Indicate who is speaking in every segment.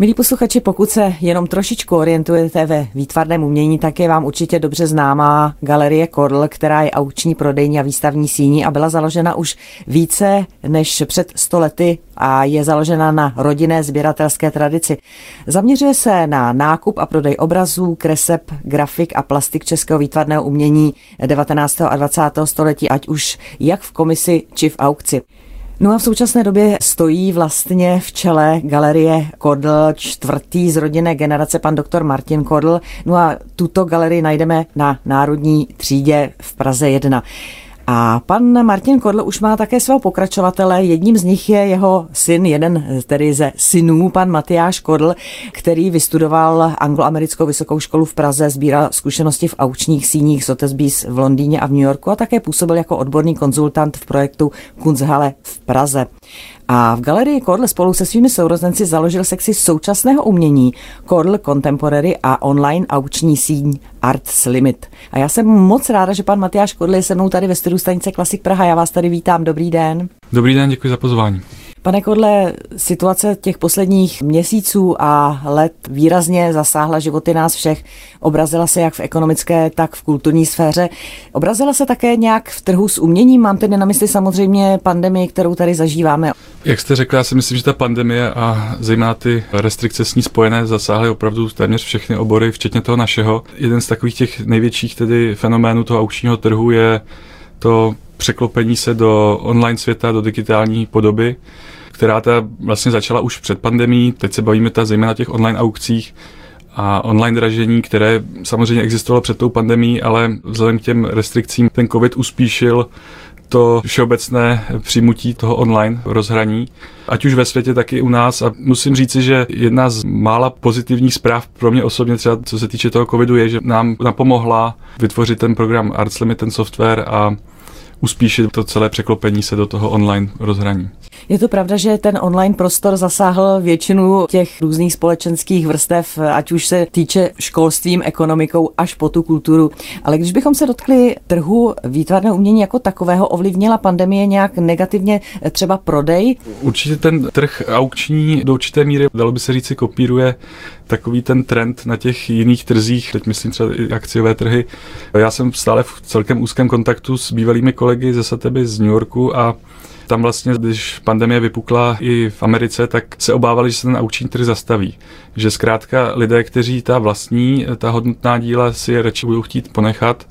Speaker 1: Milí posluchači, pokud se jenom trošičku orientujete ve výtvarném umění, tak je vám určitě dobře známá galerie Korl, která je aukční prodejní a výstavní síní a byla založena už více než před stolety a je založena na rodinné sběratelské tradici. Zaměřuje se na nákup a prodej obrazů, kreseb, grafik a plastik českého výtvarného umění 19. a 20. století, ať už jak v komisi či v aukci. No a v současné době stojí vlastně v čele galerie Kodl čtvrtý z rodinné generace pan doktor Martin Kodl. No a tuto galerii najdeme na Národní třídě v Praze 1. A pan Martin Kodl už má také svého pokračovatele. Jedním z nich je jeho syn, jeden tedy ze synů, pan Matyáš Kodl, který vystudoval angloamerickou vysokou školu v Praze, sbíral zkušenosti v aučních síních Sotheby's v Londýně a v New Yorku a také působil jako odborný konzultant v projektu Kunsthalle v Praze. A v galerii Korl spolu se svými sourozenci založil sekci současného umění Korl Contemporary a online auční síň Arts Limit. A já jsem moc ráda, že pan Matyáš Korl je se mnou tady ve studiu stanice Klasik Praha. Já vás tady vítám. Dobrý den.
Speaker 2: Dobrý den, děkuji za pozvání.
Speaker 1: Pane Kodle, situace těch posledních měsíců a let výrazně zasáhla životy nás všech. Obrazila se jak v ekonomické, tak v kulturní sféře. Obrazila se také nějak v trhu s uměním? Mám tedy na mysli samozřejmě pandemii, kterou tady zažíváme.
Speaker 2: Jak jste řekl, já si myslím, že ta pandemie a zejména ty restrikce s ní spojené zasáhly opravdu téměř všechny obory, včetně toho našeho. Jeden z takových těch největších tedy fenoménů toho aukčního trhu je to překlopení se do online světa, do digitální podoby, která ta vlastně začala už před pandemí. Teď se bavíme ta zejména těch online aukcích a online dražení, které samozřejmě existovalo před tou pandemí, ale vzhledem k těm restrikcím ten COVID uspíšil to všeobecné přijmutí toho online rozhraní, ať už ve světě, tak i u nás. A musím říci, že jedna z mála pozitivních zpráv pro mě osobně, třeba co se týče toho covidu, je, že nám napomohla vytvořit ten program Arts ten software a uspíšit to celé překlopení se do toho online rozhraní.
Speaker 1: Je to pravda, že ten online prostor zasáhl většinu těch různých společenských vrstev, ať už se týče školstvím, ekonomikou až po tu kulturu. Ale když bychom se dotkli trhu výtvarného umění jako takového, ovlivnila pandemie nějak negativně třeba prodej?
Speaker 2: Určitě ten trh aukční do určité míry, dalo by se říci, kopíruje takový ten trend na těch jiných trzích, teď myslím třeba i akciové trhy. Já jsem stále v celkem úzkém kontaktu s bývalými kolegy ze Sateby z New Yorku a tam vlastně, když pandemie vypukla i v Americe, tak se obávali, že se ten aukční trh zastaví. Že zkrátka lidé, kteří ta vlastní, ta hodnotná díla si je radši budou chtít ponechat,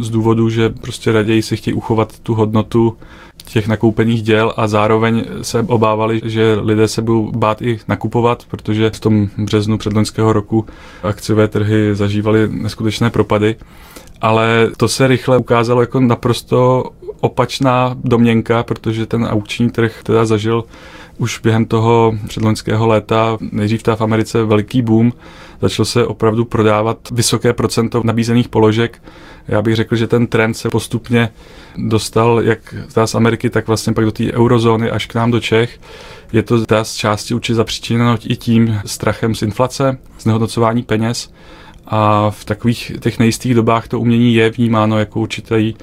Speaker 2: z důvodu, že prostě raději si chtějí uchovat tu hodnotu těch nakoupených děl a zároveň se obávali, že lidé se budou bát i nakupovat, protože v tom březnu předloňského roku akciové trhy zažívaly neskutečné propady. Ale to se rychle ukázalo jako naprosto opačná domněnka, protože ten aukční trh teda zažil už během toho předloňského léta, nejdřív v Americe veliký boom, začalo se opravdu prodávat vysoké procento nabízených položek. Já bych řekl, že ten trend se postupně dostal jak z Ameriky, tak vlastně pak do té eurozóny až k nám do Čech. Je to z části určitě zapříčiněno i tím strachem z inflace, z nehodnocování peněz. A v takových těch nejistých dobách to umění je vnímáno jako určitý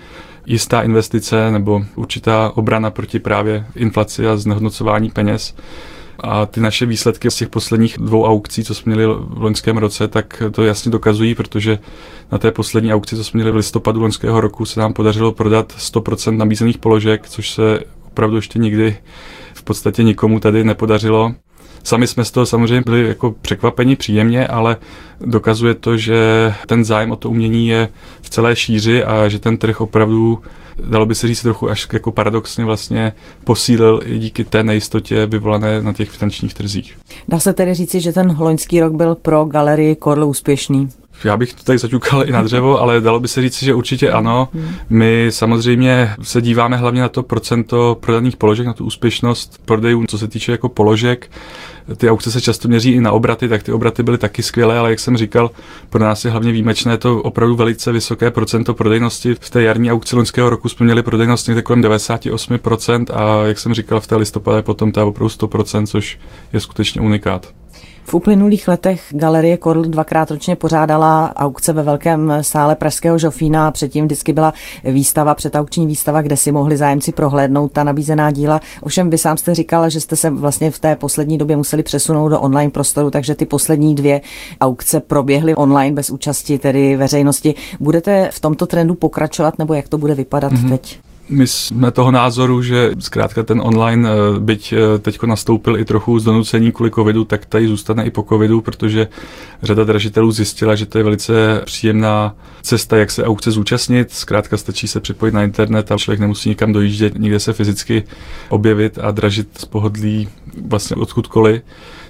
Speaker 2: jistá investice nebo určitá obrana proti právě inflaci a znehodnocování peněz. A ty naše výsledky z těch posledních dvou aukcí, co jsme měli v loňském roce, tak to jasně dokazují, protože na té poslední aukci, co jsme měli v listopadu loňského roku, se nám podařilo prodat 100% nabízených položek, což se opravdu ještě nikdy v podstatě nikomu tady nepodařilo. Sami jsme z toho samozřejmě byli jako překvapeni příjemně, ale dokazuje to, že ten zájem o to umění je v celé šíři a že ten trh opravdu dalo by se říct trochu až jako paradoxně vlastně posílil i díky té nejistotě vyvolané na těch finančních trzích.
Speaker 1: Dá se tedy říci, že ten loňský rok byl pro galerii Korle úspěšný?
Speaker 2: Já bych to tady zaťukal i na dřevo, ale dalo by se říct, že určitě ano. My samozřejmě se díváme hlavně na to procento prodaných položek, na tu úspěšnost prodejů, co se týče jako položek. Ty aukce se často měří i na obraty, tak ty obraty byly taky skvělé, ale jak jsem říkal, pro nás je hlavně výjimečné to opravdu velice vysoké procento prodejnosti. V té jarní aukci loňského roku jsme měli prodejnost někde kolem 98% a jak jsem říkal, v té listopadě potom ta opravdu 100%, což je skutečně unikát.
Speaker 1: V uplynulých letech Galerie Korl dvakrát ročně pořádala aukce ve velkém sále Pražského Žofína. Předtím vždycky byla výstava, přetaukční výstava, kde si mohli zájemci prohlédnout ta nabízená díla. Ovšem vy sám jste říkal, že jste se vlastně v té poslední době museli přesunout do online prostoru, takže ty poslední dvě aukce proběhly online bez účasti tedy veřejnosti. Budete v tomto trendu pokračovat nebo jak to bude vypadat mm-hmm. teď?
Speaker 2: My jsme toho názoru, že zkrátka ten online, eh, byť eh, teď nastoupil i trochu z donucení kvůli covidu, tak tady zůstane i po covidu, protože řada dražitelů zjistila, že to je velice příjemná cesta, jak se aukce zúčastnit. Zkrátka stačí se připojit na internet a člověk nemusí nikam dojíždět, nikde se fyzicky objevit a dražit z pohodlí vlastně odkudkoliv.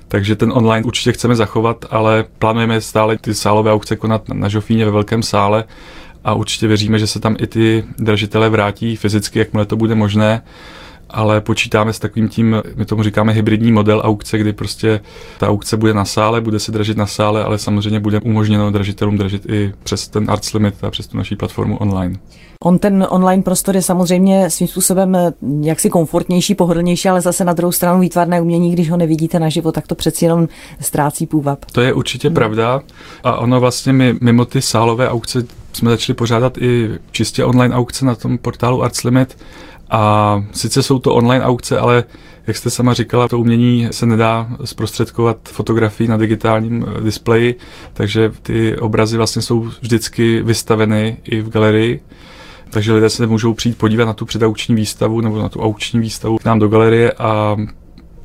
Speaker 2: Takže ten online určitě chceme zachovat, ale plánujeme stále ty sálové aukce konat na Žofíně ve velkém sále a určitě věříme, že se tam i ty držitele vrátí fyzicky, jakmile to bude možné ale počítáme s takovým tím, my tomu říkáme hybridní model aukce, kdy prostě ta aukce bude na sále, bude se dražit na sále, ale samozřejmě bude umožněno dražitelům dražit i přes ten Arts Limit a přes tu naší platformu online.
Speaker 1: On ten online prostor je samozřejmě svým způsobem eh, jaksi komfortnější, pohodlnější, ale zase na druhou stranu výtvarné umění, když ho nevidíte naživo, tak to přeci jenom ztrácí půvab.
Speaker 2: To je určitě hmm. pravda a ono vlastně my mimo ty sálové aukce jsme začali pořádat i čistě online aukce na tom portálu Arts Limit a sice jsou to online aukce, ale jak jste sama říkala, to umění se nedá zprostředkovat fotografii na digitálním eh, displeji, takže ty obrazy vlastně jsou vždycky vystaveny i v galerii. Takže lidé se můžou přijít podívat na tu předaukční výstavu nebo na tu aukční výstavu k nám do galerie a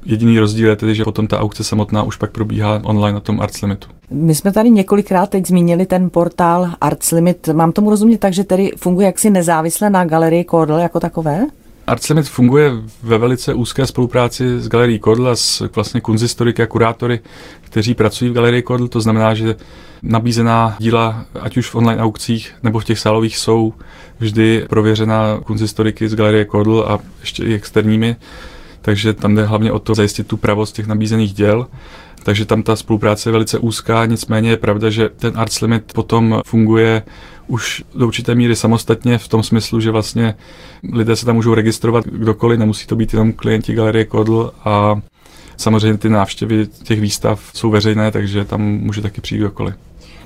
Speaker 2: Jediný rozdíl je tedy, že potom ta aukce samotná už pak probíhá online na tom Arts Limitu.
Speaker 1: My jsme tady několikrát teď zmínili ten portál Arts Limit. Mám tomu rozumět tak, že tedy funguje jaksi nezávisle na galerii Kordl jako takové?
Speaker 2: Limit funguje ve velice úzké spolupráci s galerií Kordl a s vlastně kunzistoriky a kurátory, kteří pracují v galerii Kordl. To znamená, že nabízená díla, ať už v online aukcích nebo v těch sálových, jsou vždy prověřena kunzistoriky z galerie Kordl a ještě i externími takže tam jde hlavně o to zajistit tu pravost těch nabízených děl. Takže tam ta spolupráce je velice úzká, nicméně je pravda, že ten Arts Limit potom funguje už do určité míry samostatně v tom smyslu, že vlastně lidé se tam můžou registrovat kdokoliv, nemusí to být jenom klienti galerie Kodl a samozřejmě ty návštěvy těch výstav jsou veřejné, takže tam může taky přijít kdokoliv.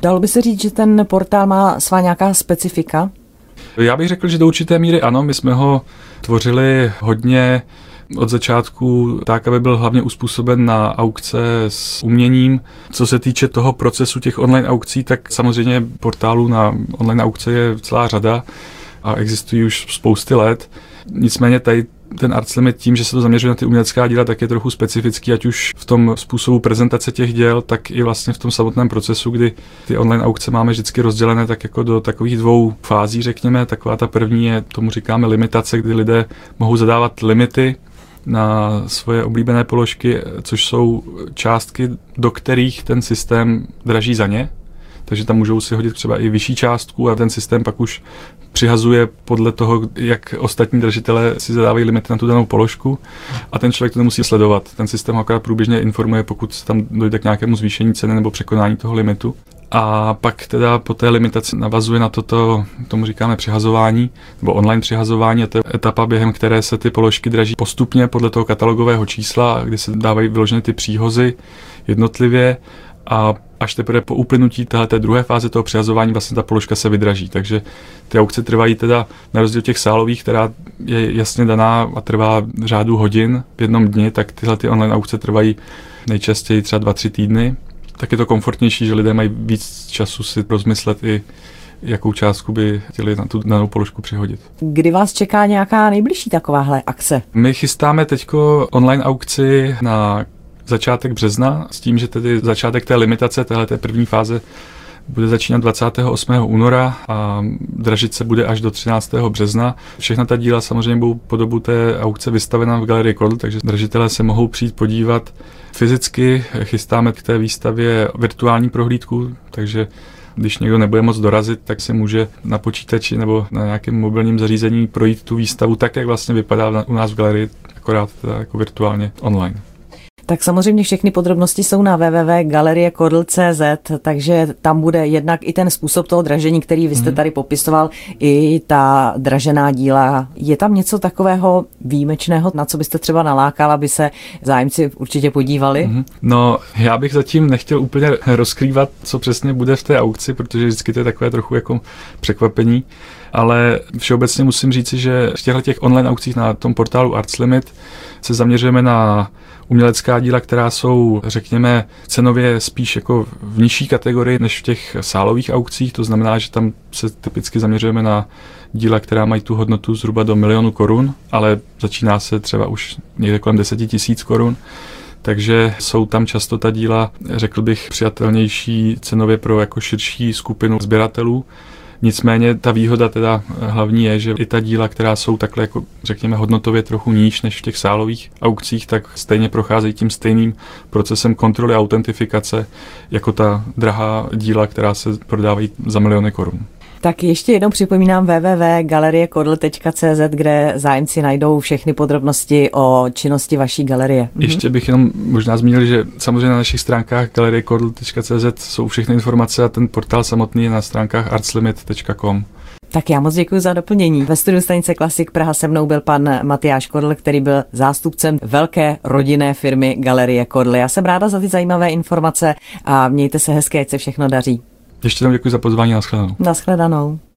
Speaker 1: Dalo by se říct, že ten portál má svá nějaká specifika?
Speaker 2: Já bych řekl, že do určité míry ano, my jsme ho tvořili hodně od začátku tak, aby byl hlavně uspůsoben na aukce s uměním. Co se týče toho procesu těch online aukcí, tak samozřejmě portálů na online aukce je celá řada a existují už spousty let. Nicméně tady ten Arts Limit tím, že se to zaměřuje na ty umělecká díla, tak je trochu specifický, ať už v tom způsobu prezentace těch děl, tak i vlastně v tom samotném procesu, kdy ty online aukce máme vždycky rozdělené tak jako do takových dvou fází, řekněme. Taková ta první je, tomu říkáme limitace, kdy lidé mohou zadávat limity na svoje oblíbené položky, což jsou částky, do kterých ten systém draží za ně. Takže tam můžou si hodit třeba i vyšší částku a ten systém pak už přihazuje podle toho, jak ostatní držitelé si zadávají limity na tu danou položku a ten člověk to nemusí sledovat. Ten systém ho akorát průběžně informuje, pokud tam dojde k nějakému zvýšení ceny nebo překonání toho limitu. A pak teda po té limitaci navazuje na toto, tomu říkáme přihazování, nebo online přihazování, a to je etapa, během které se ty položky draží postupně podle toho katalogového čísla, kdy se dávají vyložené ty příhozy jednotlivě a až teprve po uplynutí té druhé fáze toho přihazování vlastně ta položka se vydraží. Takže ty aukce trvají teda na rozdíl těch sálových, která je jasně daná a trvá řádu hodin v jednom dni, tak tyhle ty online aukce trvají nejčastěji třeba 2-3 týdny tak je to komfortnější, že lidé mají víc času si rozmyslet i jakou částku by chtěli na tu danou položku přihodit.
Speaker 1: Kdy vás čeká nějaká nejbližší takováhle akce?
Speaker 2: My chystáme teďko online aukci na začátek března s tím, že tedy začátek té limitace, téhle té první fáze bude začínat 28. února a dražit se bude až do 13. března. Všechna ta díla samozřejmě budou po dobu té aukce vystavena v galerii Kodl, takže držitelé se mohou přijít podívat fyzicky. Chystáme k té výstavě virtuální prohlídku, takže když někdo nebude moc dorazit, tak se může na počítači nebo na nějakém mobilním zařízení projít tu výstavu tak, jak vlastně vypadá u nás v galerii, akorát jako virtuálně online.
Speaker 1: Tak samozřejmě všechny podrobnosti jsou na www.galeriekodl.cz, takže tam bude jednak i ten způsob toho dražení, který vy jste mhm. tady popisoval, i ta dražená díla. Je tam něco takového výjimečného, na co byste třeba nalákal, aby se zájemci určitě podívali? Mm-hmm.
Speaker 2: No, já bych zatím nechtěl úplně rozkrývat, co přesně bude v té aukci, protože vždycky to je takové trochu jako překvapení, ale všeobecně musím říci, že v těchto těch online aukcích na tom portálu Arts Limit se zaměřujeme na umělecká díla, která jsou, řekněme, cenově spíš jako v nižší kategorii než v těch sálových aukcích. To znamená, že tam se typicky zaměřujeme na díla, která mají tu hodnotu zhruba do milionu korun, ale začíná se třeba už někde kolem deseti tisíc korun takže jsou tam často ta díla, řekl bych, přijatelnější cenově pro jako širší skupinu sběratelů. Nicméně ta výhoda teda hlavní je, že i ta díla, která jsou takhle jako řekněme hodnotově trochu níž než v těch sálových aukcích, tak stejně procházejí tím stejným procesem kontroly autentifikace jako ta drahá díla, která se prodávají za miliony korun.
Speaker 1: Tak ještě jednou připomínám www.galeriekodl.cz, kde zájemci najdou všechny podrobnosti o činnosti vaší galerie.
Speaker 2: Mhm. Ještě bych jenom možná zmínil, že samozřejmě na našich stránkách galeriekodl.cz jsou všechny informace a ten portál samotný je na stránkách artslimit.com.
Speaker 1: Tak já moc děkuji za doplnění. Ve studiu stanice Klasik Praha se mnou byl pan Matyáš Kodl, který byl zástupcem velké rodinné firmy Galerie Kodl. Já jsem ráda za ty zajímavé informace a mějte se hezké, ať se všechno daří.
Speaker 2: Ještě jednou děkuji za pozvání, nashledanou.
Speaker 1: Nashledanou.